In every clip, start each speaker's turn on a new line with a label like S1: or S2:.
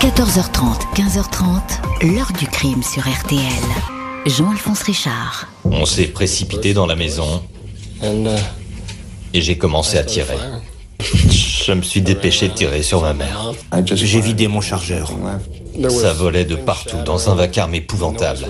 S1: 14h30, 15h30, l'heure du crime sur RTL. Jean-Alphonse Richard.
S2: On s'est précipité dans la maison et j'ai commencé à tirer. Je me suis dépêché de tirer sur ma mère.
S3: J'ai vidé mon chargeur.
S2: Ça volait de partout, dans un vacarme épouvantable.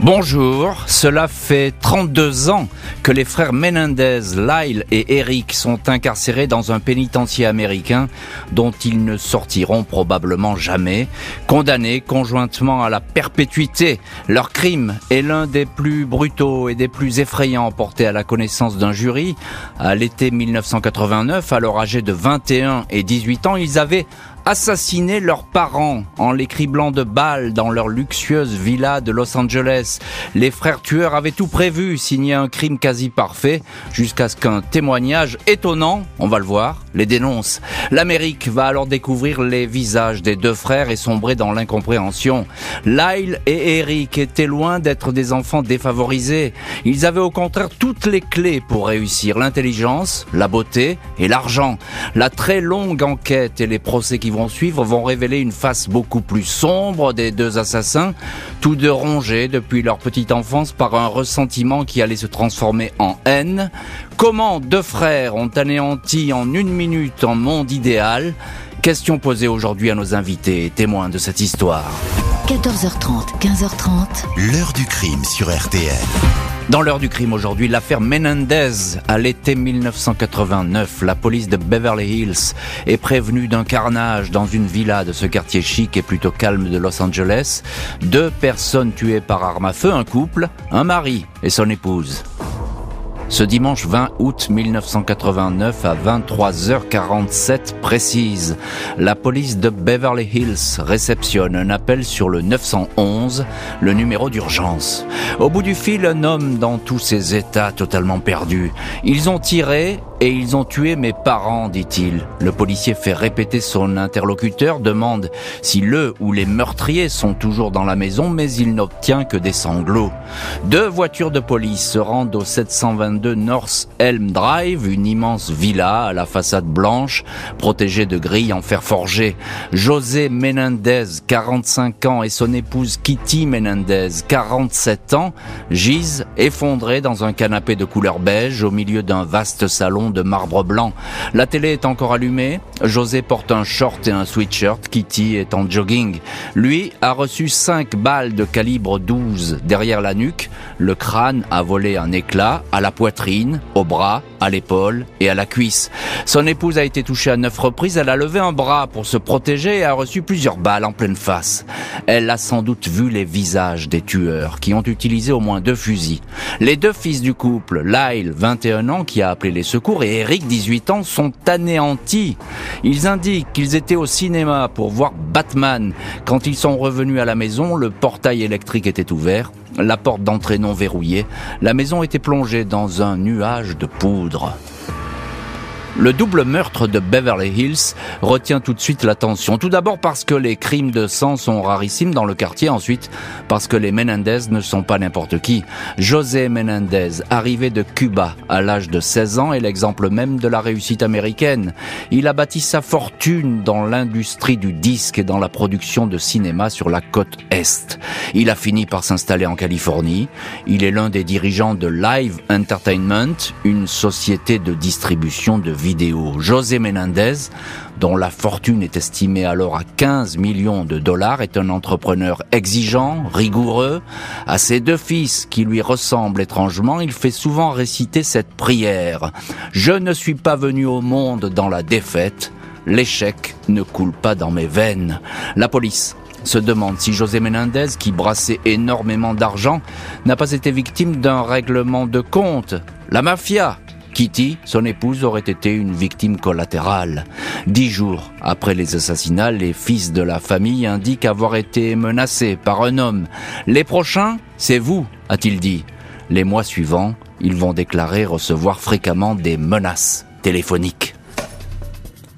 S4: Bonjour, cela fait 32 ans que les frères Menendez, Lyle et Eric sont incarcérés dans un pénitencier américain dont ils ne sortiront probablement jamais, condamnés conjointement à la perpétuité. Leur crime est l'un des plus brutaux et des plus effrayants portés à la connaissance d'un jury. À l'été 1989, alors âgés de 21 et 18 ans, ils avaient assassiner leurs parents en les criblant de balles dans leur luxueuse villa de Los Angeles. Les frères tueurs avaient tout prévu, signé un crime quasi parfait, jusqu'à ce qu'un témoignage étonnant, on va le voir, les dénonce. L'Amérique va alors découvrir les visages des deux frères et sombrer dans l'incompréhension. Lyle et Eric étaient loin d'être des enfants défavorisés. Ils avaient au contraire toutes les clés pour réussir, l'intelligence, la beauté et l'argent. La très longue enquête et les procès qui vont suivre vont révéler une face beaucoup plus sombre des deux assassins, tous deux rongés depuis leur petite enfance par un ressentiment qui allait se transformer en haine. Comment deux frères ont anéanti en une minute un monde idéal? Question posée aujourd'hui à nos invités témoins de cette histoire.
S1: 14h30, 15h30.
S3: L'heure du crime sur RTL.
S4: Dans l'heure du crime aujourd'hui, l'affaire Menendez. À l'été 1989, la police de Beverly Hills est prévenue d'un carnage dans une villa de ce quartier chic et plutôt calme de Los Angeles. Deux personnes tuées par arme à feu, un couple, un mari et son épouse. Ce dimanche 20 août 1989 à 23h47 précise, la police de Beverly Hills réceptionne un appel sur le 911, le numéro d'urgence. Au bout du fil, un homme dans tous ses états totalement perdu. Ils ont tiré et ils ont tué mes parents, dit-il. Le policier fait répéter son interlocuteur, demande si le ou les meurtriers sont toujours dans la maison, mais il n'obtient que des sanglots. Deux voitures de police se rendent au 722 North Elm Drive, une immense villa à la façade blanche, protégée de grilles en fer forgé. José Menendez, 45 ans, et son épouse Kitty Menendez, 47 ans, gisent effondrés dans un canapé de couleur beige au milieu d'un vaste salon de marbre blanc. La télé est encore allumée. José porte un short et un sweatshirt. Kitty est en jogging. Lui a reçu cinq balles de calibre 12 derrière la nuque. Le crâne a volé un éclat à la poitrine, au bras, à l'épaule et à la cuisse. Son épouse a été touchée à neuf reprises. Elle a levé un bras pour se protéger et a reçu plusieurs balles en pleine face. Elle a sans doute vu les visages des tueurs qui ont utilisé au moins deux fusils. Les deux fils du couple, Lyle, 21 ans, qui a appelé les secours, et Eric, 18 ans, sont anéantis. Ils indiquent qu'ils étaient au cinéma pour voir Batman. Quand ils sont revenus à la maison, le portail électrique était ouvert, la porte d'entrée non verrouillée, la maison était plongée dans un nuage de poudre. Le double meurtre de Beverly Hills retient tout de suite l'attention. Tout d'abord parce que les crimes de sang sont rarissimes dans le quartier. Ensuite, parce que les Menendez ne sont pas n'importe qui. José Menendez, arrivé de Cuba à l'âge de 16 ans, est l'exemple même de la réussite américaine. Il a bâti sa fortune dans l'industrie du disque et dans la production de cinéma sur la côte Est. Il a fini par s'installer en Californie. Il est l'un des dirigeants de Live Entertainment, une société de distribution de José Menendez, dont la fortune est estimée alors à 15 millions de dollars, est un entrepreneur exigeant, rigoureux. À ses deux fils, qui lui ressemblent étrangement, il fait souvent réciter cette prière. Je ne suis pas venu au monde dans la défaite. L'échec ne coule pas dans mes veines. La police se demande si José Menendez, qui brassait énormément d'argent, n'a pas été victime d'un règlement de compte. La mafia Kitty, son épouse, aurait été une victime collatérale. Dix jours après les assassinats, les fils de la famille indiquent avoir été menacés par un homme. Les prochains, c'est vous, a-t-il dit. Les mois suivants, ils vont déclarer recevoir fréquemment des menaces téléphoniques.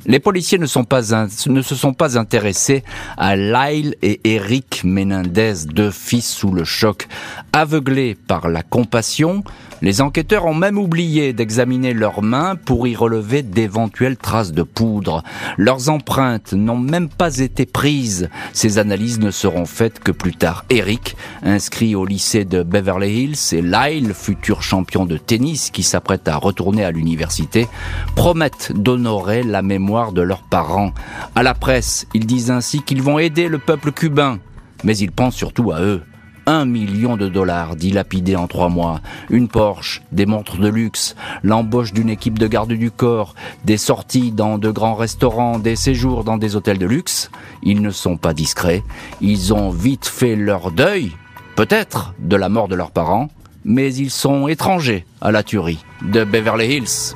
S4: Les policiers ne, sont pas ne se sont pas intéressés à Lyle et Eric Menendez, deux fils sous le choc. Aveuglés par la compassion, les enquêteurs ont même oublié d'examiner leurs mains pour y relever d'éventuelles traces de poudre. Leurs empreintes n'ont même pas été prises. Ces analyses ne seront faites que plus tard. Eric, inscrit au lycée de Beverly Hills, et Lyle, futur champion de tennis qui s'apprête à retourner à l'université, promettent d'honorer la mémoire de leurs parents. À la presse, ils disent ainsi qu'ils vont aider le peuple cubain, mais ils pensent surtout à eux. Un million de dollars dilapidés en trois mois, une Porsche, des montres de luxe, l'embauche d'une équipe de garde du corps, des sorties dans de grands restaurants, des séjours dans des hôtels de luxe. Ils ne sont pas discrets, ils ont vite fait leur deuil, peut-être, de la mort de leurs parents, mais ils sont étrangers à la tuerie de Beverly Hills.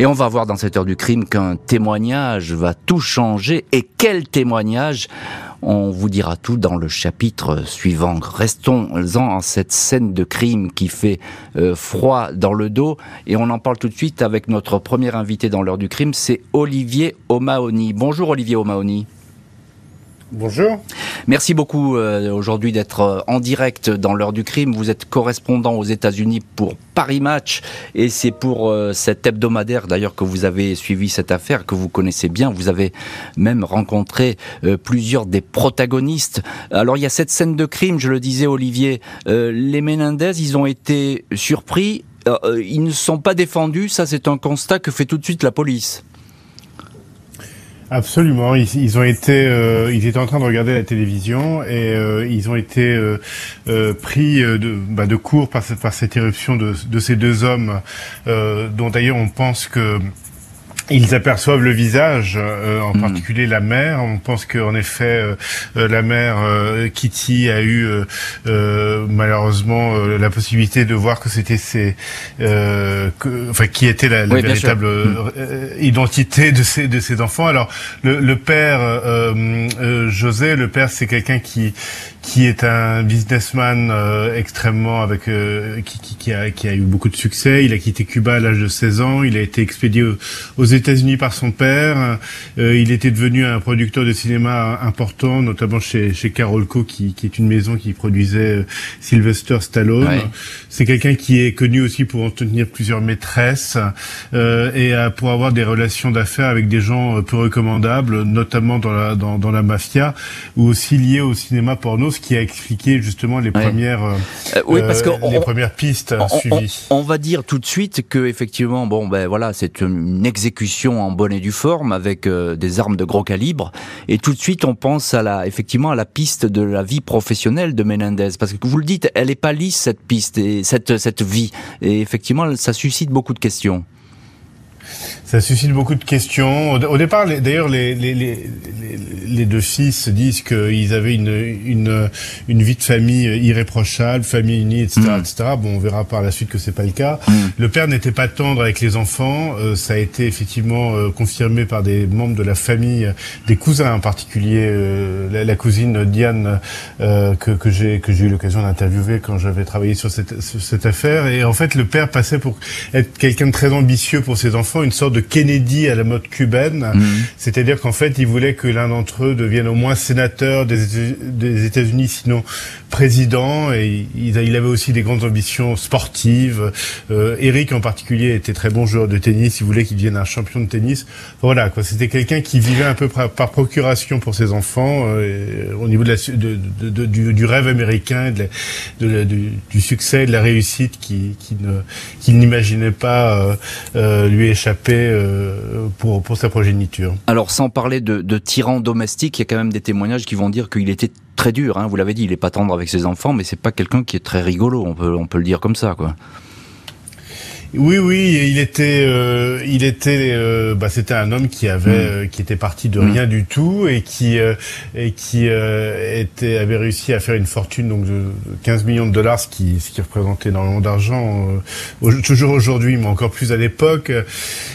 S4: Et on va voir dans cette heure du crime qu'un témoignage va tout changer. Et quel témoignage on vous dira tout dans le chapitre suivant. Restons-en en cette scène de crime qui fait euh, froid dans le dos et on en parle tout de suite avec notre premier invité dans l'heure du crime, c'est Olivier O'Mahony. Bonjour Olivier O'Mahony.
S5: Bonjour.
S4: Merci beaucoup euh, aujourd'hui d'être euh, en direct dans l'heure du crime. Vous êtes correspondant aux États-Unis pour Paris Match et c'est pour euh, cet hebdomadaire d'ailleurs que vous avez suivi cette affaire que vous connaissez bien. Vous avez même rencontré plusieurs des protagonistes. Alors il y a cette scène de crime, je le disais Olivier, les Menendez, ils ont été surpris, ils ne sont pas défendus. Ça c'est un constat que fait tout de suite la police.
S5: Absolument. Ils, ont été, euh, ils étaient en train de regarder la télévision et euh, ils ont été euh, pris de, bah, de court par cette, par cette éruption de, de ces deux hommes, dont d'ailleurs on pense que ils aperçoivent le visage, euh, en hmm. particulier la mère. On pense qu'en effet, euh, euh, la mère Kitty a eu malheureusement la possibilité de voir que c'était ses, enfin, qui était la, véritable identité de ces de ses enfants. Alors, le, le père José, le père, c'est quelqu'un qui qui est un businessman euh, extrêmement avec euh, qui, qui, qui, a, qui, a, eu beaucoup de succès. Il a quitté Cuba à l'âge de 16 ans. Il a été expédié aux, États-Unis par son père. Euh, il était devenu un producteur de cinéma important, notamment chez, chez Carolco, qui, qui est une maison qui produisait Sylvester Stallone. C'est quelqu'un qui est connu aussi pour entretenir plusieurs maîtresses et pour avoir des relations d'affaires avec des gens peu recommandables, notamment dans la dans, dans la mafia ou aussi liés au cinéma porno qui a expliqué justement les premières, euh, euh, oui, parce que euh, les premières pistes suivies.
S4: On, va dire tout de suite que effectivement, bon, ben voilà, c'est une exécution en bonne et due forme avec des armes de gros calibre, et tout de suite on pense à la, effectivement, à la piste de la vie professionnelle de Menendez, parce que vous le dites, elle est pas lisse cette piste et cette cette vie, et effectivement, ça suscite beaucoup de questions.
S5: Ça suscite beaucoup de questions. Au, départ, d'ailleurs, les, les, les, les, deux fils disent qu'ils avaient une, une, une vie de famille irréprochable, famille unie, etc., mm. etc. Bon, on verra par la suite que c'est pas le cas. Mm. Le père n'était pas tendre avec les enfants. Euh, ça a été effectivement euh, confirmé par des membres de la famille, des cousins en particulier, euh, la, cousine Diane que, que j'ai que j'ai eu l'occasion d'interviewer quand j'avais travaillé sur cette, sur cette affaire. Et en fait, le père passait pour être quelqu'un de très ambitieux pour ses enfants, une sorte de Kennedy à la mode cubaine. Mhm. C'est-à-dire qu'en fait, il voulait que l'un d'entre eux devienne au moins sénateur des États-Unis, sinon président. Et il, avait aussi des grandes ambitions sportives. Euh, Eric, en particulier, était très bon joueur de tennis. Il voulait qu'il devienne un champion de tennis. Voilà, quoi. C'était quelqu'un qui vivait un peu par, procuration pour ses enfants, euh, au niveau de la, du, rêve américain, du, succès, de la réussite qui, qui qu'il n'imaginait pas euh lui échapper euh, pour, sa progéniture.
S4: Alors sans parler de, de tyran domestique, il y a quand même des témoignages qui vont dire qu'il était très dur. Hein. Vous l'avez dit, il est pas tendre avec ses enfants, mais c'est pas quelqu'un qui est très rigolo. On peut, on peut le dire comme ça, quoi.
S5: Oui, oui, il était, euh, il était, euh, bah, c'était un homme qui avait, mm. euh, qui était parti de mm. rien du tout et qui et qui était avait réussi à faire une fortune donc de 15 millions de dollars, ce qui ce qui représentait énormément d'argent, toujours aujourd'hui, mais encore plus à l'époque.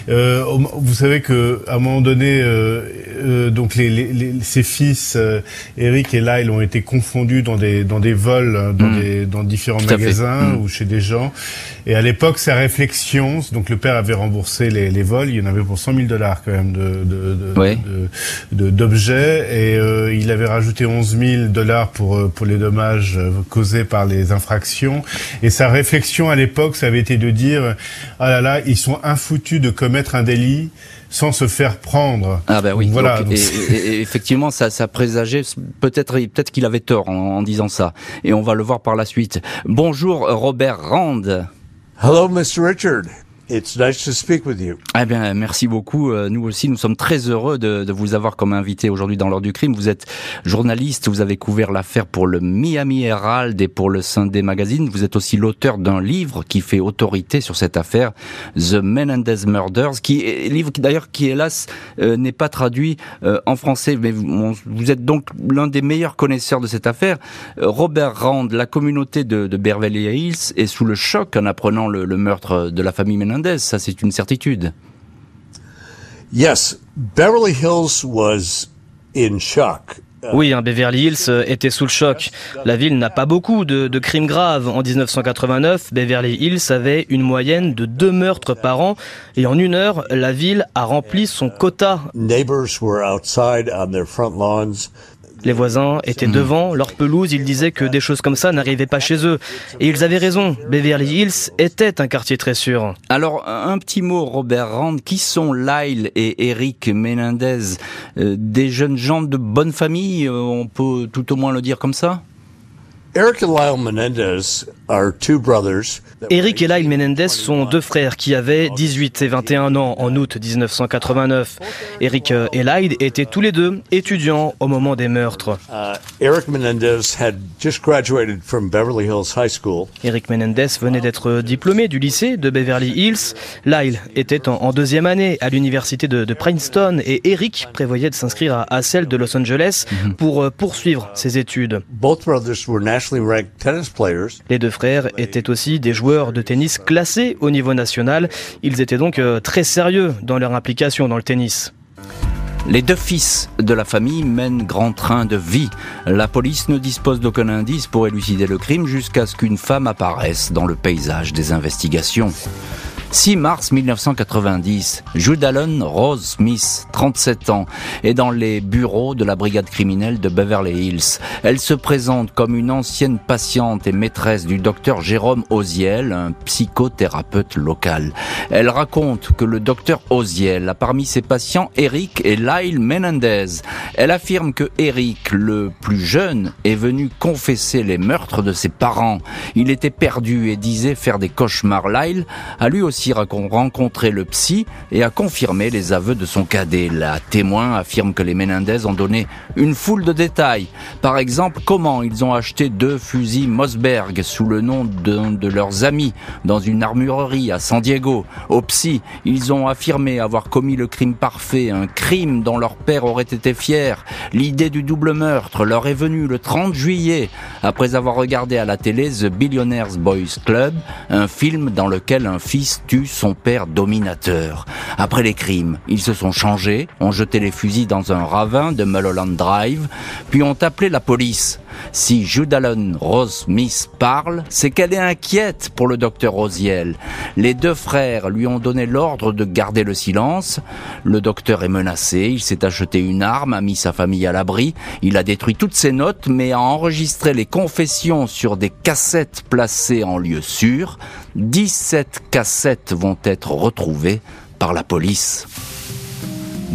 S5: vous savez que à un moment donné, euh, donc les, les, ses fils Eric et Lyle ont été confondus dans des dans des vols dans hmm. des dans différents magasins ou chez des gens. Et à l'époque, sa donc le père avait remboursé les, les vols, il y en avait pour 100 000 dollars quand même de de d'objets et il avait rajouté 11 000 dollars pour pour les dommages causés par les infractions. Et sa réflexion à l'époque, ça avait été de dire ah là là, ils sont infoutus de commettre un délit sans se faire prendre.
S4: Ah ben oui. voilà. et, effectivement, ça, ça présageait peut-être, peut-être qu'il avait tort en, en, disant ça. Et on va le voir par la suite. Bonjour Robert Rand.
S6: Hello, Mr. Richard. It's nice to speak with you.
S4: Eh bien, merci beaucoup. Euh, nous aussi, nous sommes très heureux de, de vous avoir comme invité aujourd'hui dans l'heure du crime. Vous êtes journaliste, vous avez couvert l'affaire pour le Miami Herald et pour le Sunday Magazine. Vous êtes aussi l'auteur d'un livre qui fait autorité sur cette affaire, The Menendez Murders, qui est livre qui d'ailleurs qui hélas euh, n'est pas traduit euh, en français. Mais vous, vous êtes donc l'un des meilleurs connaisseurs de cette affaire. Robert Rand, la communauté de, de Beverly Hills est sous le choc en apprenant le, le meurtre de la famille Menendez ça c'est une certitude.
S6: Yes, Beverly Hills was in shock.
S7: Oui, hein, Beverly Hills euh, était sous le choc. La ville n'a pas beaucoup de, de, crimes graves. En 1989, Beverly Hills avait une moyenne de deux meurtres par an et en une heure, la ville a rempli son quota. Les voisins étaient devant leur pelouse, ils disaient que des choses comme ça n'arrivaient pas chez eux. Et ils avaient raison, Beverly Hills était un quartier très sûr.
S4: Alors, un petit mot, Robert Rand, qui sont Lyle et Eric Menendez euh, Des jeunes gens de bonne famille, euh, on peut tout au moins le dire comme ça?
S6: Eric and Lyle Menendez are two brothers
S7: Eric et Lyle Menendez sont deux frères qui avaient 18 et 21 ans en août 1989. Eric et Lyle étaient tous les deux étudiants au moment des meurtres.
S6: Eric Menendez had just graduated from Beverly Hills High School.
S7: Eric Menendez venait d'être diplômé du lycée de Beverly Hills. Lyle était en, deuxième année à l'université de, Princeton et Eric prévoyait de s'inscrire à, celle de Los Angeles mhm. pour euh, poursuivre ses études. Les deux frères étaient aussi des joueurs de tennis classés au niveau national. Ils étaient donc euh, très sérieux dans leur implication dans le tennis.
S4: Les deux fils de la famille mènent grand train de vie. La police ne dispose d'aucun indice pour élucider le crime jusqu'à ce qu'une femme apparaisse dans le paysage des investigations. 6 mars 1990, Jude Allen Rose Smith, 37 ans, est dans les bureaux de la brigade criminelle de Beverly Hills. Elle se présente comme une ancienne patiente et maîtresse du docteur Jérôme Oziel, un psychothérapeute local. Elle raconte que le docteur Oziel a parmi ses patients Eric et Lyle Menendez. Elle affirme que Eric, le plus jeune, est venu confesser les meurtres de ses parents. Il était perdu et disait faire des cauchemars. Lyle a lui aussi a rencontré le psy et a confirmé les aveux de son cadet. La témoin affirme que les Menendez ont donné une foule de détails. Par exemple, comment ils ont acheté deux fusils Mossberg sous le nom d'un de leurs amis dans une armurerie à San Diego. Au psy, ils ont affirmé avoir commis le crime parfait, un crime dont leur père aurait été fier. L'idée du double meurtre leur est venue le 30 juillet après avoir regardé à la télé The Billionaires Boys Club, un film dans lequel un fils tue son père dominateur. Après les crimes, ils se sont changés, ont jeté les fusils dans un ravin de Mulholland Drive, puis ont appelé la police. Si Judalon Rose Smith parle, c'est qu'elle est inquiète pour le docteur Rosiel. Les deux frères lui ont donné l'ordre de garder le silence. Le docteur est menacé, il s'est acheté une arme, a mis sa famille à l'abri, il a détruit toutes ses notes, mais a enregistré les confessions sur des cassettes placées en lieu sûr. 17 cassettes vont être retrouvées par la police.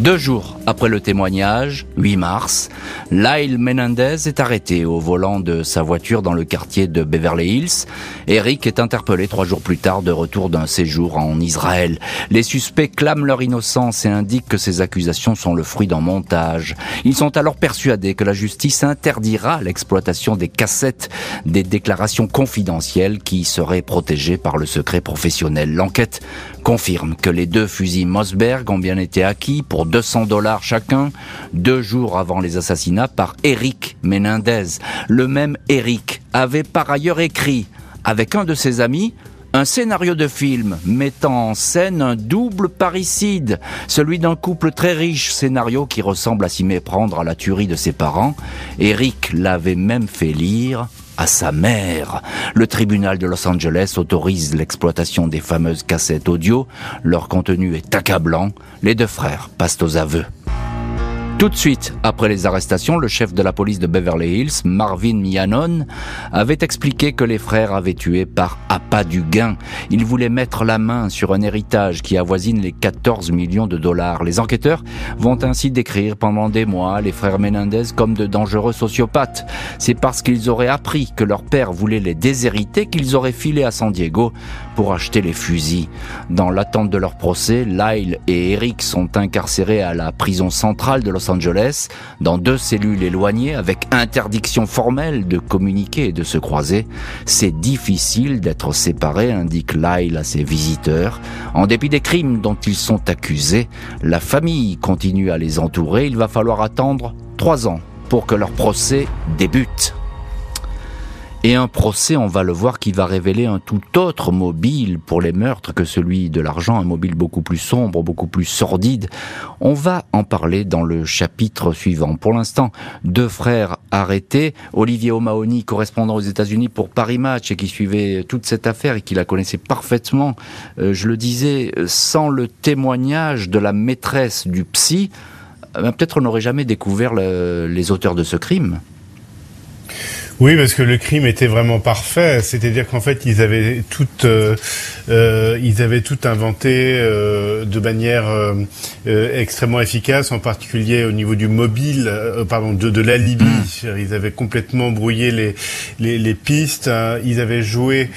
S4: Deux jours après le témoignage, 8 mars, Lyle Menendez est arrêté au volant de sa voiture dans le quartier de Beverly Hills. Eric est interpellé trois jours plus tard de retour d'un séjour en Israël. Les suspects clament leur innocence et indiquent que ces accusations sont le fruit d'un montage. Ils sont alors persuadés que la justice interdira l'exploitation des cassettes des déclarations confidentielles qui seraient protégées par le secret professionnel. L'enquête confirme que les deux fusils Mossberg ont bien été acquis pour 200 dollars chacun, deux jours avant les assassinats par Eric Menendez. Le même Eric avait par ailleurs écrit avec un de ses amis un scénario de film mettant en scène un double parricide, celui d'un couple très riche, scénario qui ressemble à s'y méprendre à la tuerie de ses parents. Eric l'avait même fait lire à sa mère. Le tribunal de Los Angeles autorise l'exploitation des fameuses cassettes audio. Leur contenu est accablant. Les deux frères passent aux aveux. Tout de suite, après les arrestations, le chef de la police de Beverly Hills, Marvin Mianon, avait expliqué que les frères avaient tué par appât du gain. Ils voulaient mettre la main sur un héritage qui avoisine les 14 millions de dollars. Les enquêteurs vont ainsi décrire pendant des mois les frères Menendez comme de dangereux sociopathes. C'est parce qu'ils auraient appris que leur père voulait les déshériter qu'ils auraient filé à San Diego pour acheter les fusils. Dans l'attente de leur procès, Lyle et Eric sont incarcérés à la prison centrale de Los Dans deux cellules éloignées avec interdiction formelle de communiquer et de se croiser. C'est difficile d'être séparés, indique Lyle à ses visiteurs. En dépit des crimes dont ils sont accusés, la famille continue à les entourer. Il va falloir attendre trois ans pour que leur procès débute. Et un procès, on va le voir, qui va révéler un tout autre mobile pour les meurtres que celui de l'argent, un mobile beaucoup plus sombre, beaucoup plus sordide. On va en parler dans le chapitre suivant. Pour l'instant, deux frères arrêtés. Olivier O'Mahony, correspondant aux États-Unis pour Paris Match et qui suivait toute cette affaire et qui la connaissait parfaitement, euh, je le disais, sans le témoignage de la maîtresse du psy, euh, peut-être on n'aurait jamais découvert les auteurs de ce crime.
S5: Oui, parce que le crime était vraiment parfait. C'est-à-dire qu'en fait, ils avaient tout, euh, euh, ils avaient tout inventé euh, de manière extrêmement efficace, en particulier au niveau du mobile, pardon, de, de l'alibi. Mmh. Ils avaient complètement brouillé les les, les pistes. Hein. Ils avaient joué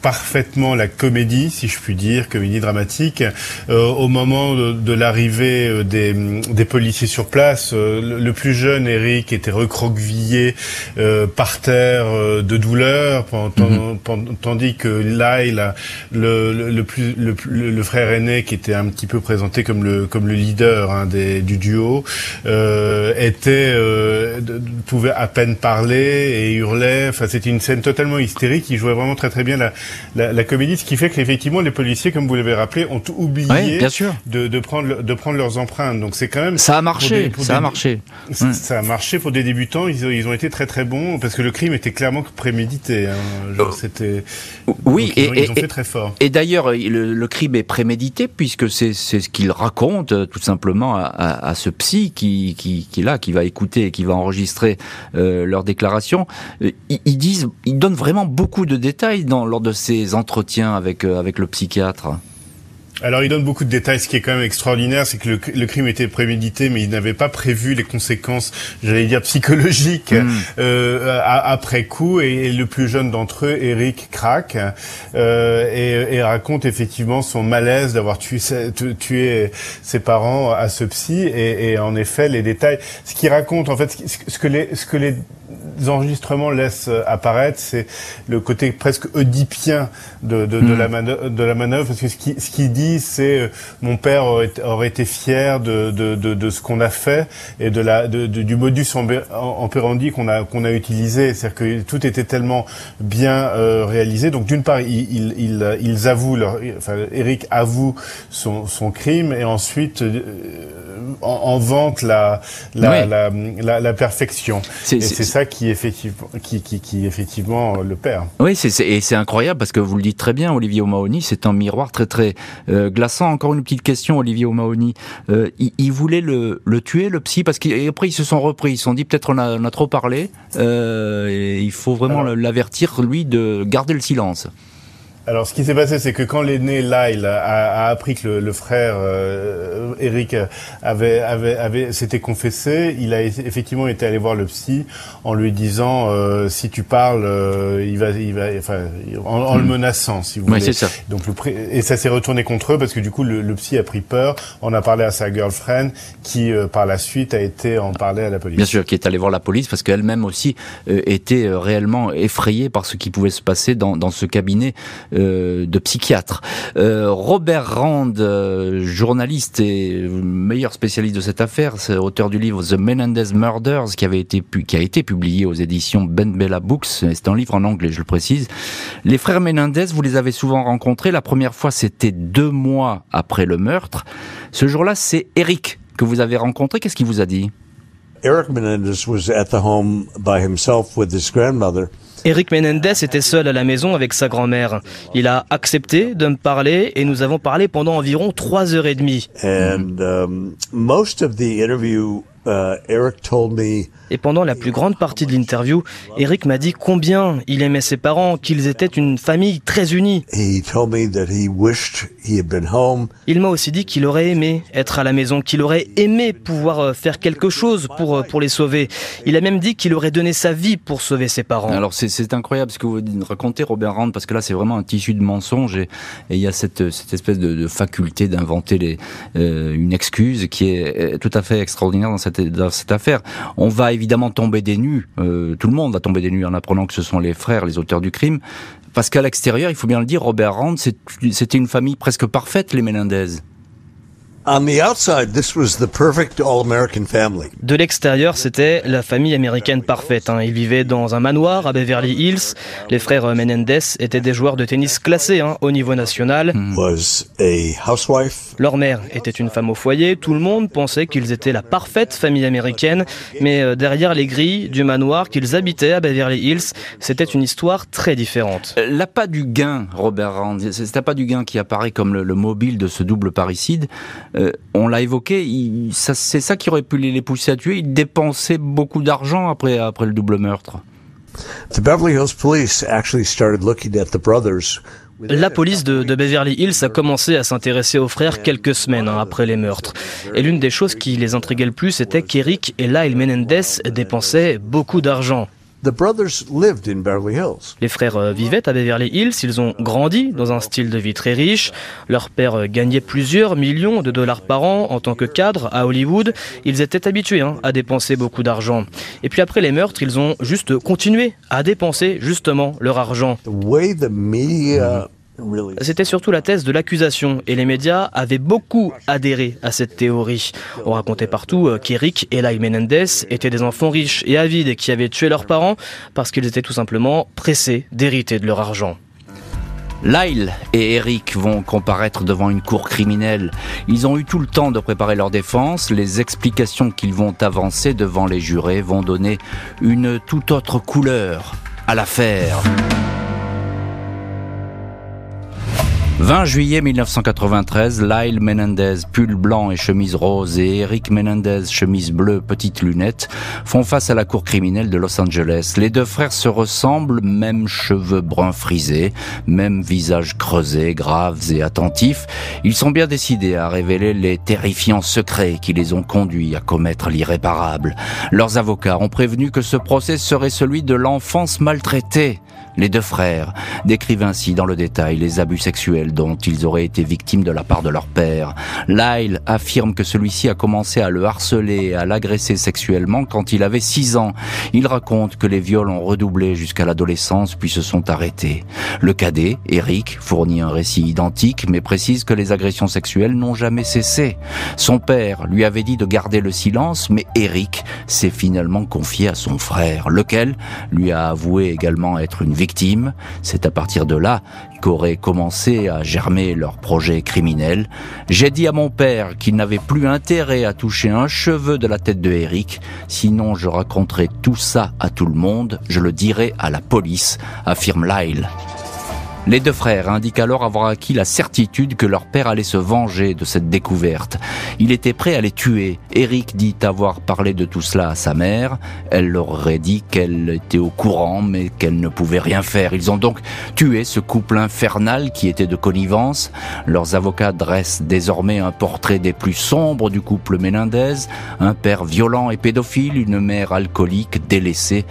S5: parfaitement la comédie, si je puis dire, comédie dramatique. au moment de, de l'arrivée des, des policiers sur place, le, le, plus jeune Eric était recroquevillé par terre euh, de douleur, mhm. tandis que Lyle, le, le, le, plus, le, le, frère aîné qui était un petit peu présenté comme le, comme le leader hein, des, du duo, euh, était euh, pouvait à peine parler et hurlait. Enfin, c'était une scène totalement hystérique. Il jouait vraiment très très bien la, la, la comédie, ce qui fait qu'effectivement les policiers, comme vous l'avez rappelé, ont oublié
S4: bien sûr.
S5: De, de, prendre de prendre leurs empreintes. Donc c'est quand même
S4: ça a marché. ça a marché.
S5: Ça a marché pour des débutants. Ils, ils ont été très très bons parce que le crime était clairement prémédité. Hein. Genre, oh. c'était.
S4: Oui, et,
S5: ils ont, fait très fort.
S4: Et d'ailleurs, le, crime est prémédité puisque c'est ce qu'il raconte euh, tout simplement à, à, ce psy qui qui qui là qui va écouter et qui va enregistrer euh, leur déclaration. Euh, ils, ils, disent, ils donnent vraiment beaucoup de détails dans lors de ces entretiens avec euh, avec le psychiatre.
S5: Alors, il donne beaucoup de détails. Ce qui est quand même extraordinaire, c'est que le, crime était prémédité, mais il n'avait pas prévu les conséquences, j'allais dire psychologiques, hmm. euh, après coup. Et, le plus jeune d'entre eux, Eric, craque euh, et, raconte effectivement son malaise d'avoir tué, tué ses parents à ce psy. Et, en effet, les détails, ce qu'il raconte, en fait, ce que les, ce que les enregistrements laissent apparaître, c'est le côté presque oedipien de, de, de, hmm. la manœuvre, de la manœuvre, parce que ce qu'il ce qui dit, c'est euh, mon père aurait, été fier de, de, de, ce qu'on a fait et de la, de, du modus operandi qu'on a, qu'on a utilisé. C'est-à-dire que tout était tellement bien euh, réalisé. Donc d'une part, ils, ils, ils, avouent, leur, enfin, Eric avoue son, son crime et ensuite euh, en, en, vante la, la, la, la, la, perfection. C'est ça qui effectivement, qui, qui, qui effectivement le perd.
S4: Oui, c'est, et c'est incroyable parce que vous le dites très bien, Olivier O'Mahony, c'est un miroir très très euh, glaçant. Encore une petite question, Olivier O'Mahony. Euh, il, voulait le, le, tuer, le psy, parce qu'après ils se sont repris. Ils se sont dit peut-être on a, on a trop parlé. Euh, et il faut vraiment l'avertir, lui, de garder le silence.
S5: Alors, ce qui s'est passé, c'est que quand l'aîné Lyle a, a, appris que le, le frère euh, Eric avait, avait, avait s'était confessé, il a effectivement été allé voir le psy en lui disant euh, si tu parles, euh, il va, il va, enfin, en, en le hmm. menaçant, si vous
S4: voulez. ça.
S5: Donc le et ça s'est retourné contre eux parce que du coup le, le, psy a pris peur. On a parlé à sa girlfriend qui euh, par la suite a été en parler à la police.
S4: Bien sûr, qui est allée voir la police parce qu'elle-même aussi était réellement effrayée par ce qui pouvait se passer dans, dans ce cabinet de psychiatre. Robert Rand, journaliste et meilleur spécialiste de cette affaire, c'est auteur du livre The Menendez Murders qui avait été qui a été publié aux éditions Ben Bella Books. C'est un livre en anglais, je le précise. Les frères Menendez, vous les avez souvent rencontrés. La première fois, c'était deux mois après le meurtre. Ce jour-là, c'est Eric que vous avez rencontré. Qu'est-ce qu'il vous a dit?
S6: Eric Menendez was at the home by himself with his grandmother.
S7: Eric Menendez était seul à la maison avec sa grand-mère. Il a accepté de me parler et nous avons parlé pendant environ trois heures et demie.
S6: Um, uh, Eric told me
S7: et pendant la plus grande partie de l'interview, Eric m'a dit combien il aimait ses parents, qu'ils étaient une famille très unie. Il m'a aussi dit qu'il aurait aimé être à la maison, qu'il aurait aimé pouvoir euh, faire quelque chose pour, euh, pour les sauver. Il a même dit qu'il aurait donné sa vie pour sauver ses parents.
S4: Alors c'est incroyable ce que vous racontez, Robert Rand, parce que là c'est vraiment un tissu de mensonges et, il y a cette, cette espèce de, faculté d'inventer euh, une excuse qui est tout à fait extraordinaire dans cette, dans cette affaire. On va évidemment tomber des nues. Euh, tout le monde va tomber des nues en apprenant que ce sont les frères les auteurs du crime. Parce qu'à l'extérieur, il faut bien le dire, Robert Rand, c'était une famille presque parfaite, les Menendez.
S7: De l'extérieur, c'était la famille américaine parfaite. Hein. Ils vivaient dans un manoir à Beverly Hills. Les frères Menendez étaient des joueurs de tennis classés hein, au niveau national.
S6: Hmm.
S7: Leur mère était une femme au foyer. Tout le monde pensait qu'ils étaient la parfaite famille américaine. Mais euh, derrière les grilles du manoir qu'ils habitaient à Beverly Hills, c'était une histoire très différente.
S4: Euh, L'appât du gain, Robert Rand, c'est l'appât du gain qui apparaît comme le, le mobile de ce double parricide. Euh, on l'a évoqué, c'est ça qui aurait pu les, pousser à tuer. Ils dépensaient beaucoup d'argent après, après le double meurtre.
S7: La police de, Beverly Hills a commencé à s'intéresser aux frères quelques semaines hein, après les meurtres. Et l'une des choses qui les intriguait le plus était qu'Eric et Lyle Menendez dépensaient beaucoup d'argent. Les frères euh, vivaient à Beverly Hills, ils ont grandi dans un style de vie très riche. Leur père euh, gagnait plusieurs millions de dollars par an en tant que cadre à Hollywood. Ils étaient habitués hein, à dépenser beaucoup d'argent. Et puis après les meurtres, ils ont juste continué à dépenser justement leur argent. C'était surtout la thèse de l'accusation et les médias avaient beaucoup adhéré à cette théorie. On racontait partout euh, qu'Eric et Lyle Menendez étaient des enfants riches et avides qui avaient tué leurs parents parce qu'ils étaient tout simplement pressés d'hériter de leur argent.
S4: Lyle et Eric vont comparaître devant une cour criminelle. Ils ont eu tout le temps de préparer leur défense. Les explications qu'ils vont avancer devant les jurés vont donner une toute autre couleur à l'affaire. 20 juillet 1993, Lyle Menendez, pull blanc et chemise rose, et Eric Menendez, chemise bleue, petites lunettes, font face à la cour criminelle de Los Angeles. Les deux frères se ressemblent, même cheveux bruns frisés, même visage creusé, graves et attentifs. Ils sont bien décidés à révéler les terrifiants secrets qui les ont conduits à commettre l'irréparable. Leurs avocats ont prévenu que ce procès serait celui de l'enfance maltraitée. Les deux frères décrivent ainsi dans le détail les abus sexuels dont ils auraient été victimes de la part de leur père. Lyle affirme que celui-ci a commencé à le harceler et à l'agresser sexuellement quand il avait 6 ans. Il raconte que les viols ont redoublé jusqu'à l'adolescence puis se sont arrêtés. Le cadet, Eric, fournit un récit identique mais précise que les agressions sexuelles n'ont jamais cessé. Son père lui avait dit de garder le silence mais Eric s'est finalement confié à son frère, lequel lui a avoué également être une victime. C'est à partir de là qu'aurait commencé à germer leur projet criminel. J'ai dit à mon père qu'il n'avait plus intérêt à toucher un cheveu de la tête de Eric, sinon je raconterai tout ça à tout le monde, je le dirai à la police, affirme Lyle. Les deux frères indiquent alors avoir acquis la certitude que leur père allait se venger de cette découverte. Il était prêt à les tuer. Eric dit avoir parlé de tout cela à sa mère. Elle leur aurait dit qu'elle était au courant mais qu'elle ne pouvait rien faire. Ils ont donc tué ce couple infernal qui était de connivence. Leurs avocats dressent désormais un portrait des plus sombres du couple Menendez. Un père violent et pédophile, une mère alcoolique, délaissée.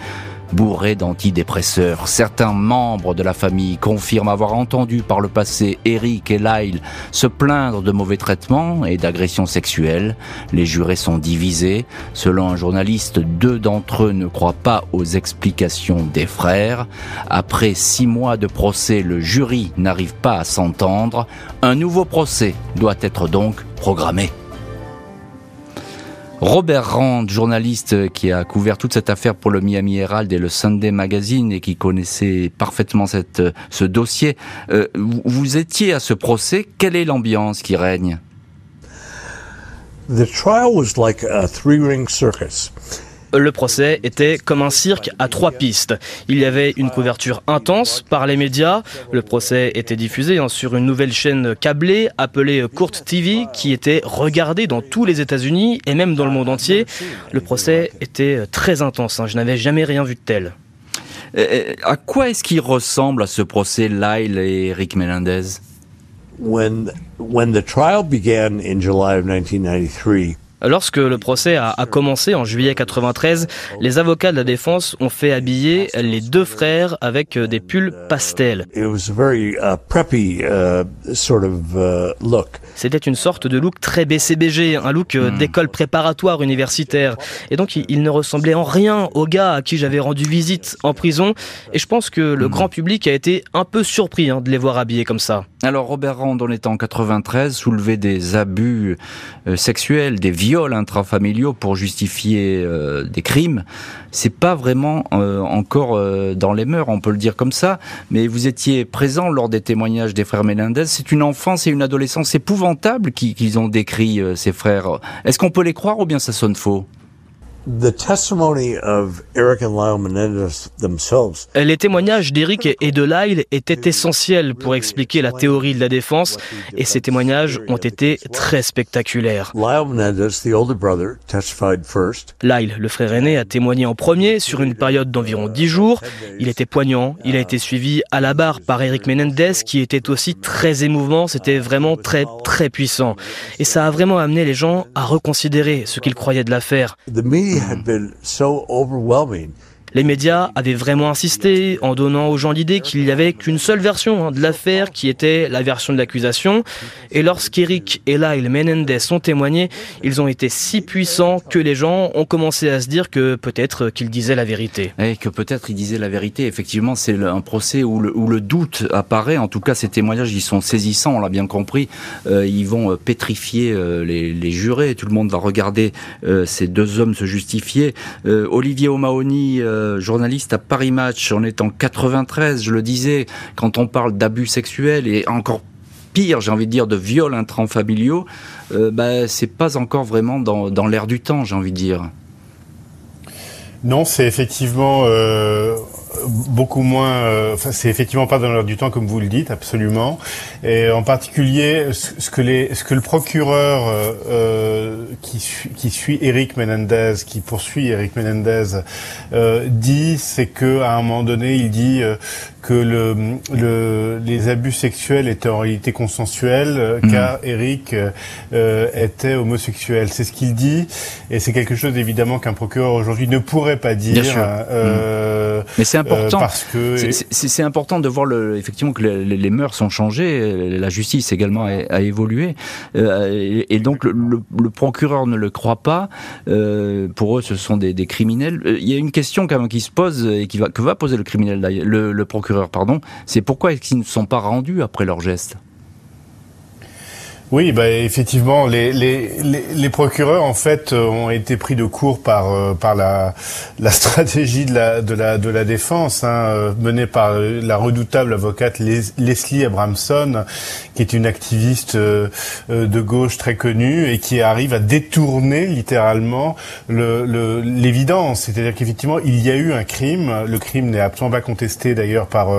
S4: Bourré d'antidépresseurs. Certains membres de la famille confirment avoir entendu par le passé Eric et Lyle se plaindre de mauvais traitements et d'agressions sexuelles. Les jurés sont divisés. Selon un journaliste, deux d'entre eux ne croient pas aux explications des frères. Après six mois de procès, le jury n'arrive pas à s'entendre. Un nouveau procès doit être donc programmé. Robert Rand, journaliste qui a couvert toute cette affaire pour le Miami Herald et le Sunday Magazine et qui connaissait parfaitement cette, ce dossier, euh, vous étiez à ce procès. Quelle est l'ambiance qui règne?
S6: The trial was like a three-ring circus.
S7: Le procès était comme un cirque à trois pistes. Il y avait une couverture intense par les médias. Le procès était diffusé hein, sur une nouvelle chaîne câblée appelée Court TV qui était regardée dans tous les États-Unis et même dans le monde entier. Le procès était très intense. Hein. Je n'avais jamais rien vu de tel.
S4: à quoi est-ce qu'il ressemble à ce procès Lyle et Eric Menendez
S6: when when the trial began in July of 1993
S7: Lorsque le procès a, commencé en juillet 93, les avocats de la défense ont fait habiller les deux frères avec des pulls pastels. C'était une sorte de look très BCBG, un look euh, hmm. d'école préparatoire universitaire. Et donc il, ne ressemblait en rien au gars à qui j'avais rendu visite en prison. Et je pense que le hmm. grand public a été un peu surpris hein, de les voir habillés comme ça.
S4: Alors Robert Rand, on est en 93, soulevé des abus euh, sexuels, des viols intrafamiliaux pour justifier euh, des crimes. C'est pas vraiment euh, encore dans les mœurs, on peut le dire comme ça. Mais vous étiez présent lors des témoignages des frères Menendez. C'est une enfance et une adolescence épouvantable qu'ils ont décrit ces frères. Est-ce qu'on peut les croire ou bien ça sonne faux?
S7: Les témoignages d'Eric et de Lyle étaient essentiels pour expliquer la théorie de la défense et ces témoignages ont été très spectaculaires. Lyle, le frère aîné, a témoigné en premier sur une période d'environ dix jours. Il était poignant, il a été suivi à la barre par Eric Menendez qui était aussi très émouvant, c'était vraiment très très puissant. Et ça a vraiment amené les gens à reconsidérer ce qu'ils croyaient de l'affaire.
S6: Had mm-hmm. been so overwhelming
S7: Les médias avaient vraiment insisté en donnant aux gens l'idée qu'il n'y avait qu'une seule version hein, de l'affaire qui était la version de l'accusation. Et lorsqu'Eric et Lyle Menendez ont témoigné, ils ont été si puissants que les gens ont commencé à se dire que peut-être qu'ils disaient la vérité.
S4: Et que peut-être ils disaient la vérité. Effectivement, c'est un procès où le, doute apparaît. En tout cas, ces témoignages, ils sont saisissants, on l'a bien compris. Euh, ils vont euh, pétrifier euh, les, les, jurés. Tout le monde va regarder ces deux hommes se justifier. Olivier O'Mahony euh, journaliste à Paris Match. On est en 93, je le disais, quand on parle d'abus sexuels et encore pire, j'ai envie de dire, de viols intrafamiliaux, euh, bah, c'est pas encore vraiment dans, l'air du temps, j'ai envie de dire.
S5: Non, c'est effectivement euh, beaucoup moins. Euh, enfin, c'est effectivement pas dans l'heure du temps comme vous le dites, absolument. Et en particulier, ce que le procureur euh, euh qui, suit, Eric Menendez, qui poursuit Eric Menendez, dit, c'est que à un moment donné, il dit que le, le, les abus sexuels étaient en réalité consensuels, mmh. car Eric était homosexuel. C'est ce qu'il dit, et c'est quelque chose évidemment qu'un procureur aujourd'hui ne pourrait pas dire.
S4: Mmh. Mais c'est important. parce que c'est important de voir le, effectivement que les, mœurs sont changées, la justice également a, évolué, euh, et, donc le, procureur ne le croit pas. Euh, pour eux, ce sont des, criminels. Euh, il y a une question quand même qui se pose et qui va que va poser le criminel, le, le C'est pourquoi est-ce qu'ils ne sont pas rendus après leur geste
S5: oui, bah, effectivement, les, les, les, procureurs en fait euh, ont été pris de court par euh, par la, la stratégie de la de la de la défense hein, euh, menée par la redoutable avocate Leslie Abramson, qui est une activiste de gauche très connue et qui arrive à détourner littéralement le l'évidence, c'est-à-dire qu'effectivement il y a eu un crime, le crime n'est absolument pas contesté d'ailleurs par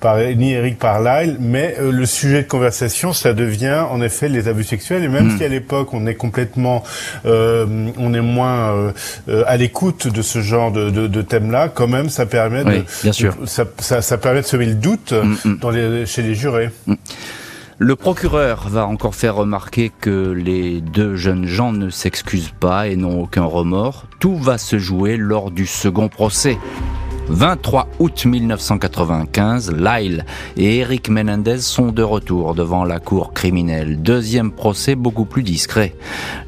S5: par ni Eric Parlyle, mais le sujet de conversation ça devient en effet les abus sexuels et même hmm. si à l'époque on est complètement, euh, on est moins euh, euh, à l'écoute de ce genre de, de, de thème-là, quand même ça permet de,
S4: bien sûr.
S5: ça, ça, ça, permet de semer le doute hmm, hmm. dans les, chez les jurés.
S4: Le procureur va encore faire remarquer que les deux jeunes gens ne s'excusent pas et n'ont aucun remords. Tout va se jouer lors du second procès. 23 août 1995, Lyle et Eric Menendez sont de retour devant la cour criminelle. Deuxième procès beaucoup plus discret.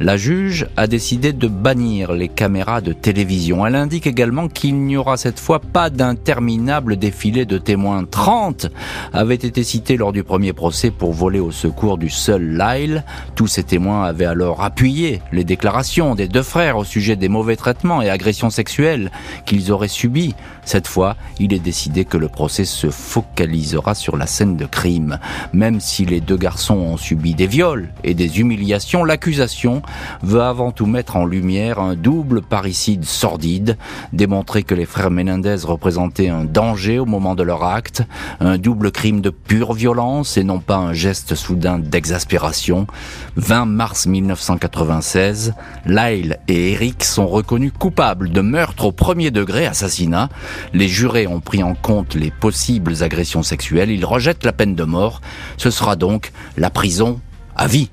S4: La juge a décidé de bannir les caméras de télévision. Elle indique également qu'il n'y aura cette fois pas d'interminable défilé de témoins. 30 avaient été cités lors du premier procès pour voler au secours du seul Lyle. Tous ces témoins avaient alors appuyé les déclarations des deux frères au sujet des mauvais traitements et agressions sexuelles qu'ils auraient subis. Cette fois, il est décidé que le procès se focalisera sur la scène de crime. Même si les deux garçons ont subi des viols et des humiliations, l'accusation veut avant tout mettre en lumière un double parricide sordide, démontrer que les frères Menendez représentaient un danger au moment de leur acte, un double crime de pure violence et non pas un geste soudain d'exaspération. 20 mars 1996, Lyle et Eric sont reconnus coupables de meurtre au premier degré, assassinat, les jurés ont pris en compte les possibles agressions sexuelles. Ils rejettent la peine de mort. Ce sera donc la prison à vie.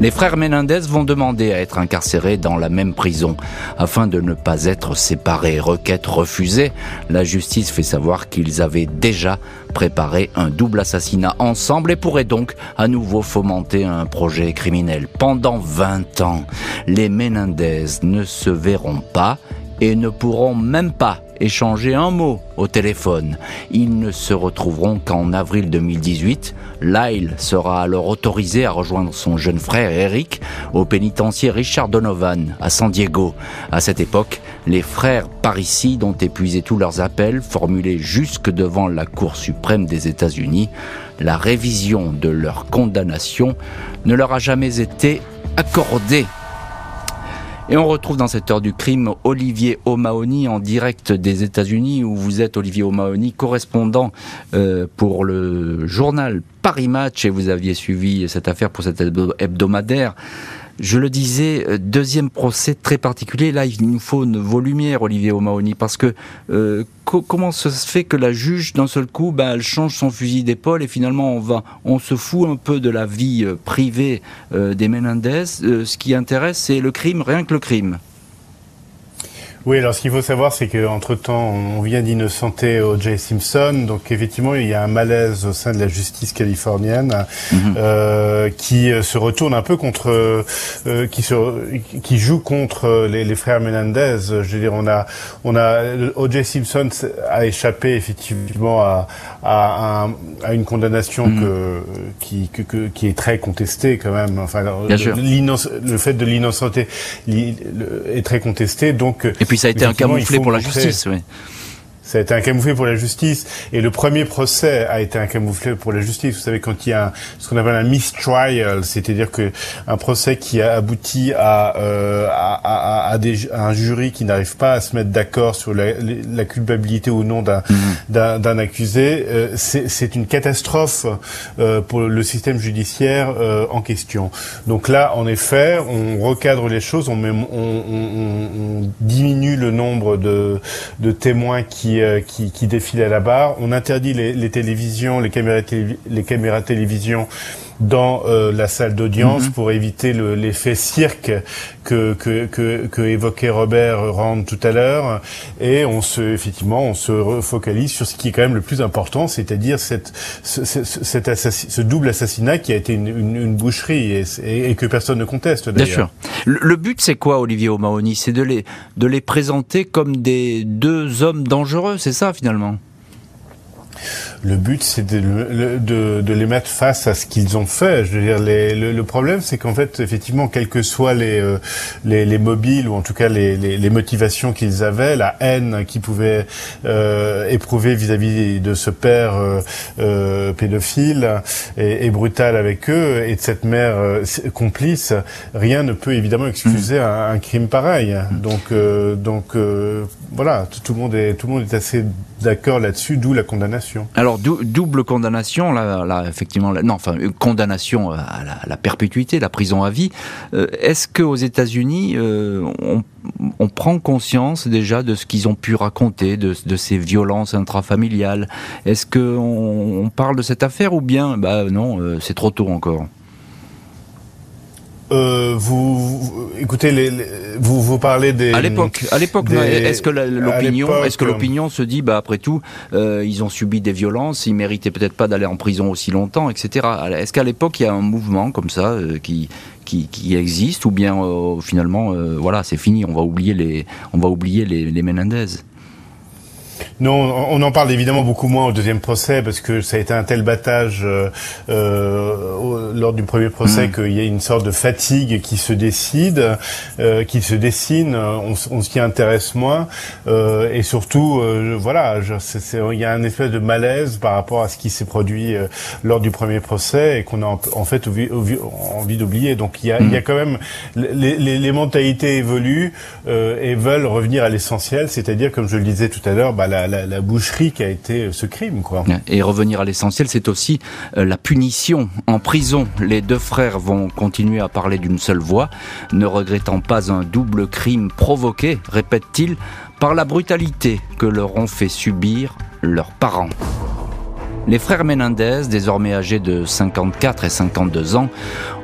S4: Les frères Menendez vont demander à être incarcérés dans la même prison afin de ne pas être séparés. Requête refusée. La justice fait savoir qu'ils avaient déjà préparé un double assassinat ensemble et pourraient donc à nouveau fomenter un projet criminel. Pendant 20 ans, les Menendez ne se verront pas et ne pourront même pas échanger un mot au téléphone. Ils ne se retrouveront qu'en avril 2018. Lyle sera alors autorisé à rejoindre son jeune frère Eric au pénitencier Richard Donovan à San Diego. À cette époque, les frères parricides ont épuisé tous leurs appels formulés jusque devant la Cour suprême des États-Unis. La révision de leur condamnation ne leur a jamais été accordée. Et on retrouve dans cette heure du crime Olivier O'Mahony en direct des États-Unis où vous êtes Olivier O'Mahony, correspondant euh, pour le journal Paris Match et vous aviez suivi cette affaire pour cet hebdomadaire. Je le disais, euh, deuxième procès très particulier. Là, il nous faut vos lumières, Olivier O'Mahony, parce que euh, comment se fait que la juge, d'un seul coup, ben, elle change son fusil d'épaule et finalement on va, on se fout un peu de la vie euh, privée des Menendez. ce qui intéresse, c'est le crime, rien que le crime.
S5: Oui, alors ce qu'il faut savoir, c'est qu'entre temps, on vient d'innocenter O.J. Simpson, donc effectivement, il y a un malaise au sein de la justice californienne mhm. euh, qui euh, se retourne un peu contre, euh, qui se, qui joue contre les, les, frères Menendez. Je veux dire, on a, on a O.J. Simpson a échappé effectivement à, à, à une condamnation mhm. que, qui, que, qui est très contestée quand même. Enfin, le, le fait de l'innocenter est très contesté, donc
S4: puis ça a été un camouflet pour la justice, oui.
S5: Ça a été un camouflet pour la justice. Et le premier procès a été un camouflet pour la justice. Vous savez, quand il y a ce qu'on appelle un mistrial, c'est-à-dire que un procès qui a abouti à, euh, à, à, à, un jury qui n'arrive pas à se mettre d'accord sur la, la, culpabilité ou non d'un mhm. accusé, euh, c'est une catastrophe euh, pour le système judiciaire euh, en question. Donc là, en effet, on recadre les choses, on, met, on, on, on diminue le nombre de, de témoins qui euh, qui, qui, à la barre. On interdit les, télévisions, les caméras, les caméras télévision dans euh, la salle d'audience mhm. pour éviter l'effet cirque que, que, que, que, évoquait Robert Rand tout à l'heure. Et on se, effectivement, on se focalise sur ce qui est quand même le plus important, c'est-à-dire cette, ce, ce, double assassinat qui a été une, une, boucherie et, et, que personne ne conteste
S4: d'ailleurs. Bien sûr. Le, le but, c'est quoi, Olivier O'Mahony C'est de les, de les présenter comme des deux hommes dangereux, c'est ça finalement?
S5: Le but, c'est de, de, de, les mettre face à ce qu'ils ont fait. Je veux dire, les, le, problème, c'est qu'en fait, effectivement, quels que soient les, euh, les, les, mobiles ou en tout cas les, les, motivations qu'ils avaient, la haine qu'ils pouvaient euh, éprouver vis-à-vis de ce père euh, euh pédophile et, et, brutal avec eux et de cette mère complice, rien ne peut évidemment excuser mmh. un, un, crime pareil. Donc, donc voilà, tout le monde est tout le monde est assez d'accord là-dessus, d'où la condamnation.
S4: Alors double condamnation, là, effectivement, non, enfin condamnation à la, perpétuité, la prison à vie. Euh, est-ce que aux États-Unis, euh, on, prend conscience déjà de ce qu'ils ont pu raconter, de, ces violences intrafamiliales? Est-ce que on, parle de cette affaire ou bien, bah non, euh, c'est trop tôt encore?
S5: Euh, vous, écoutez, les, vous vous parlez des.
S4: À l'époque, à l'époque, est-ce que l'opinion, est-ce que l'opinion se dit, bah après tout, euh, ils ont subi des violences, ils méritaient peut-être pas d'aller en prison aussi longtemps, etc. Est-ce qu'à l'époque il y a un mouvement comme ça euh, qui qui, qui existe ou bien euh, finalement, euh, voilà, c'est fini, on va oublier les, on va oublier les, les Menendez?
S5: Non, on en parle évidemment beaucoup moins au deuxième procès parce que ça a été un tel battage euh, euh lors du premier procès mmh. qu'il y a une sorte de fatigue qui se décide, euh, qui se dessine. On, on s'y intéresse moins euh, et surtout, euh, voilà, il y a un espèce de malaise par rapport à ce qui s'est produit euh, lors du premier procès et qu'on a en, fait envie d'oublier. Donc il y a, mmh. il y a quand même les, les, les mentalités évoluent et veulent revenir à l'essentiel, c'est-à-dire comme je le disais tout à l'heure, bah, la, boucherie qui été ce crime. Quoi.
S4: Et revenir à l'essentiel, c'est aussi euh, la punition. En prison, les deux frères vont continuer à parler d'une seule voix, ne regrettant pas un double crime provoqué, répète-t-il, par la brutalité que leur ont fait subir leurs parents. Les frères Menendez, désormais âgés de 54 et 52 ans,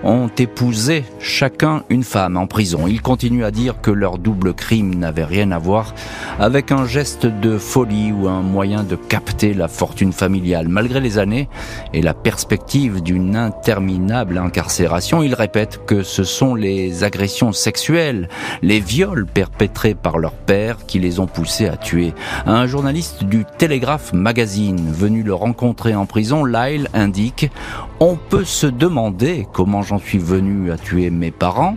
S4: ont épousé chacun une femme en prison. Ils continuent à dire que leur double crime n'avait rien à voir avec un geste de folie ou un moyen de capter la fortune familiale. Malgré les années et la perspective d'une interminable incarcération, ils répètent que ce sont les agressions sexuelles, les viols perpétrés par leur père qui les ont poussés à tuer. Un journaliste du Telegraph Magazine venu le rencontrer en prison, Lyle indique on peut se demander comment j'en suis venu à tuer mes parents.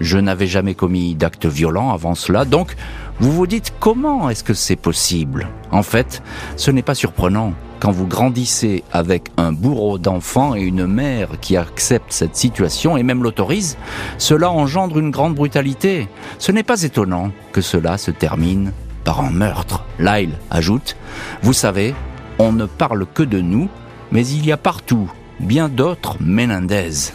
S4: Je n'avais jamais commis d'actes violents avant cela, donc vous vous dites comment est-ce que c'est possible? En fait, ce n'est pas surprenant. Quand vous grandissez avec un bourreau d'enfants et une mère qui accepte cette situation et même l'autorise, cela engendre une grande brutalité. Ce n'est pas étonnant que cela se termine par un meurtre. Lyle ajoute, vous savez, on ne parle que de nous, mais il y a partout bien d'autres Menendez.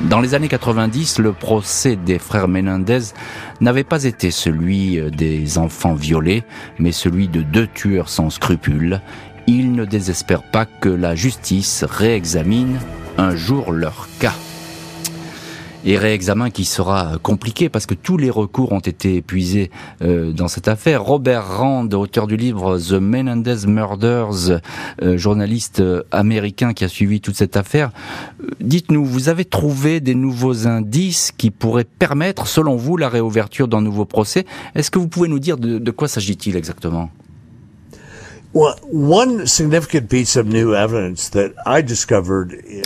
S4: Dans les années 90, le procès des frères Menendez n'avait pas été celui des enfants violés, mais celui de deux tueurs sans scrupules. Ils ne désespèrent pas que la justice réexamine un jour leur cas et réexamen qui sera compliqué parce que tous les recours ont été épuisés euh, dans cette affaire. Robert Rand, auteur du livre The Menendez Murders, euh, journaliste euh, américain qui a suivi toute cette affaire, dites-nous, vous avez trouvé des nouveaux indices qui pourraient permettre, selon vous, la réouverture d'un nouveau procès? Est-ce que vous pouvez nous dire de quoi s'agit-il exactement?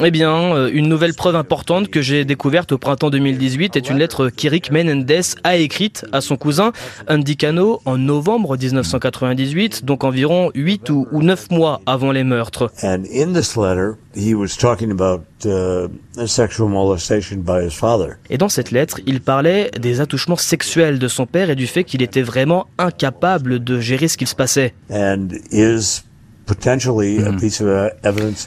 S7: Eh bien, euh, une nouvelle preuve importante que j'ai découverte au printemps 2018 est une lettre qu'Eric Menendez a écrite à son cousin Andy Cano en novembre 1998, donc environ 8 ou 9 mois avant les meurtres. Et dans cette lettre, il parlait des attouchements sexuels de son père et du fait qu'il était vraiment incapable de gérer ce qu'il se passait. Hmm.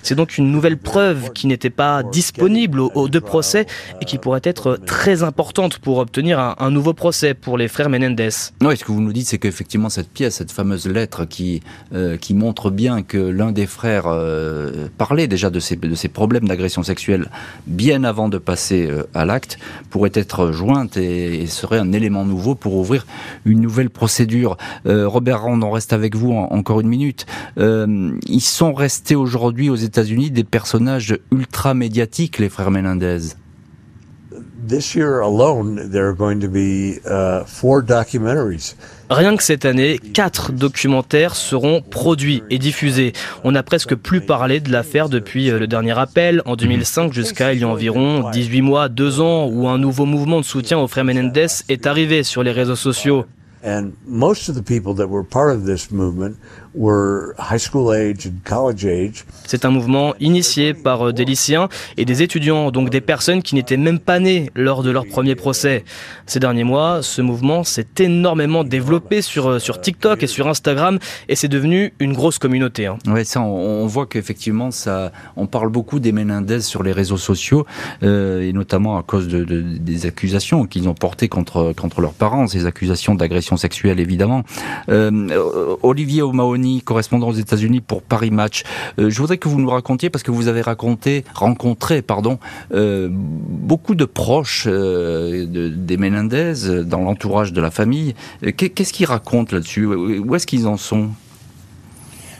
S7: C'est donc une nouvelle preuve qui n'était pas disponible aux, deux procès et qui pourrait être très importante pour obtenir un, nouveau procès pour les frères Menendez.
S4: Oui, ce que vous nous dites, c'est qu'effectivement cette pièce, cette fameuse lettre qui euh, qui montre bien que l'un des frères euh, parlait déjà de ces de ces problèmes d'agression sexuelle bien avant de passer euh, à l'acte, pourrait être jointe et, serait un élément nouveau pour ouvrir une nouvelle procédure. Robert Rand, on reste avec vous encore une minute. Euh, ils sont restés aujourd'hui aux États-Unis des personnages ultra médiatiques, les frères Menendez.
S7: Rien que cette année, quatre documentaires seront produits et diffusés. On n'a presque plus parlé de l'affaire depuis euh, le dernier appel en 2005 jusqu'à il y a environ 18 mois, 2 ans, où un nouveau mouvement de soutien aux frères Menendez est arrivé sur les réseaux sociaux. And most of the people that were part of this movement c'est un mouvement initié par euh, des lycéens et des étudiants, donc des personnes qui n'étaient même pas nées lors de leur premier procès. Ces derniers mois, ce mouvement s'est énormément développé sur, euh, sur TikTok et sur Instagram et c'est devenu une grosse communauté. Hein.
S4: Oui, ça, on, voit qu'effectivement, ça, on parle beaucoup des Menendez sur les réseaux sociaux euh, et notamment à cause de, des accusations qu'ils ont portées contre, contre leurs parents, ces accusations d'agression sexuelle évidemment. Euh, Olivier O'Mahony Correspondant aux États-Unis pour Paris Match. Euh, je voudrais que vous nous racontiez, parce que vous avez raconté, rencontré, pardon, euh, beaucoup de proches de, des Menendez dans l'entourage de la famille. Qu'est-ce qu'ils racontent là-dessus? Où est-ce qu'ils en sont?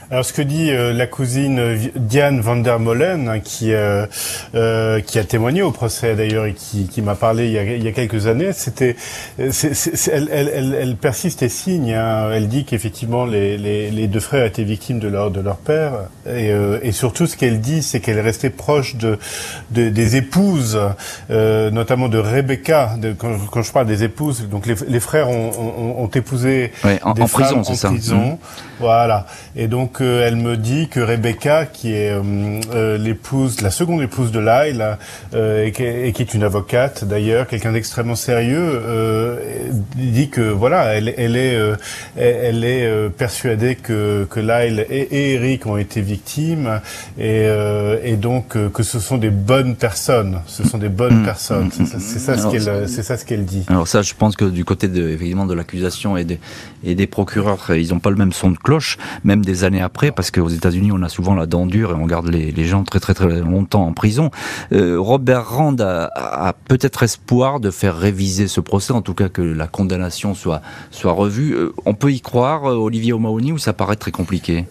S5: Alors ce que dit euh, la cousine Diane van der Molen, hein, qui euh, euh, qui a témoigné au procès d'ailleurs et qui, qui m'a parlé il y, a, il y, a, quelques années, c'était, elle, elle, elle, elle, persiste et signe. Hein. Elle dit qu'effectivement les, les, les, deux frères étaient victimes de leur de leur père et, et surtout ce qu'elle dit, c'est qu'elle est restée proche de, de des épouses, notamment de Rebecca. De, quand, quand, je parle des épouses, donc les, les frères ont, ont, ont épousé
S4: en,
S5: des en
S4: prison,
S5: ça. Prison, mmh. Voilà. Et donc elle me dit que Rebecca, qui est euh, euh, l'épouse, la seconde épouse de Lyle, euh, et, qui est, une avocate d'ailleurs, quelqu'un d'extrêmement sérieux, dit que voilà, elle, elle est, elle est persuadée que, que Lyle et, Eric ont été victimes, et, et donc que ce sont des bonnes personnes. Ce sont des bonnes mmh. personnes. C'est ça, ce qu'elle, c'est ça ce qu'elle dit.
S4: Alors ça, je pense que du côté de, de l'accusation et des, et des procureurs, ils n'ont pas le même son de cloche, même des années après, parce qu'aux États-Unis, on a souvent la dent dure et on garde les, gens très très très longtemps en prison. Euh, Robert Rand a, a peut-être espoir de faire réviser ce procès, en tout cas que la condamnation soit soit revue. Euh, on peut y croire, euh, Olivier O'Mahony, ou ça paraît très compliqué?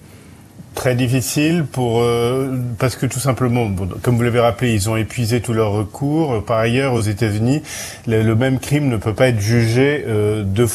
S5: Très difficile pour euh, parce que tout simplement, comme vous l'avez rappelé, ils ont épuisé tous leurs recours. Par ailleurs, aux États-Unis, le, même crime ne peut pas être jugé euh, deux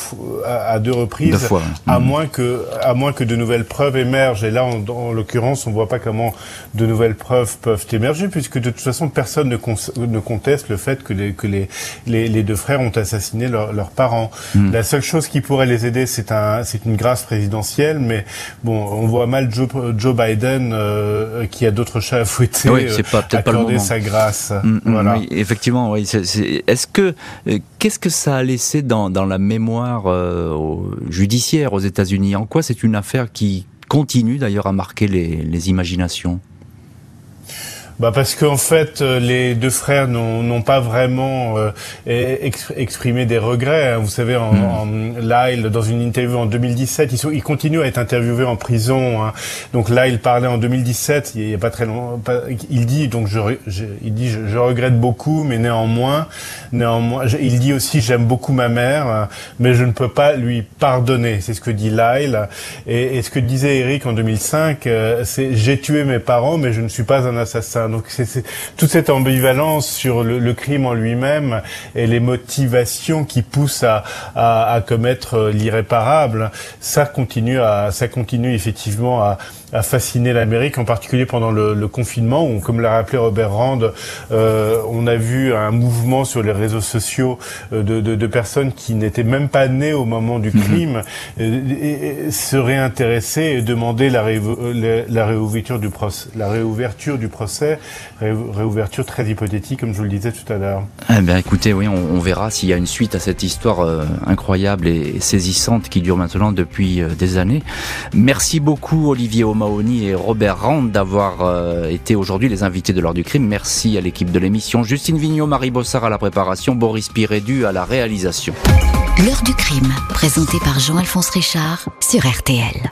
S5: à, deux reprises,
S4: fois.
S5: à mmh. moins que à moins que de nouvelles preuves émergent. Et là, en, en l'occurrence, on voit pas comment de nouvelles preuves peuvent émerger, puisque de toute façon, personne ne, ne conteste le fait que les que les, les, les deux frères ont assassiné leurs parents. Mmh. La seule chose qui pourrait les aider, c'est un c'est une grâce présidentielle, mais bon, on voit mal Joe Joe Biden euh, qui a d'autres chats à fouetter
S4: oui, c'est pas, peut-être pas le moment.
S5: sa grâce.
S4: Mm, mm, voilà. Oui, effectivement, oui. Est-ce que euh, qu'est-ce que ça a laissé dans, dans la mémoire euh, judiciaire aux États-Unis? En quoi c'est une affaire qui continue d'ailleurs à marquer les, les imaginations?
S5: Bah parce qu'en fait, euh, les deux frères n'ont pas vraiment euh, exprimé des regrets. Hein. Vous savez, en, hmm. en, Lyle, dans une interview en 2017, ils, sont, ils continuent à être interviewés en prison. Hein. Donc là, il parlait en 2017, il n'y a pas très longtemps. Il dit donc je, je il dit je, je, regrette beaucoup, mais néanmoins, néanmoins, il dit aussi j'aime beaucoup ma mère, mais je ne peux pas lui pardonner. C'est ce que dit Lyle. Et, et, ce que disait Eric en 2005, euh, c'est j'ai tué mes parents, mais je ne suis pas un assassin. Donc c'est toute cette ambivalence sur le, le crime en lui-même et les motivations qui poussent à, à, à commettre l'irréparable, ça continue à, ça continue effectivement à, a fasciné l'Amérique, en particulier pendant le, le, confinement, où, comme l'a rappelé Robert Rand, euh, on a vu un mouvement sur les réseaux sociaux euh, de, de, de personnes qui n'étaient même pas nées au moment du mhm. crime, euh, et, se réintéresser et demander la, la, réouverture du procès, la réouverture du procès, réouverture très hypothétique, comme je vous le disais tout à l'heure.
S4: Eh bien, écoutez, oui, on, on verra s'il y a une suite à cette histoire euh, incroyable et, saisissante qui dure maintenant depuis des années. Merci beaucoup, Olivier Mahoney et Robert Rand d'avoir euh, été aujourd'hui les invités de l'heure du crime. Merci à l'équipe de l'émission. Justine Vignot, Marie Bossard à la préparation, Boris Pirédu à la réalisation.
S1: L'heure du crime, présenté par Jean-Alphonse Richard sur RTL.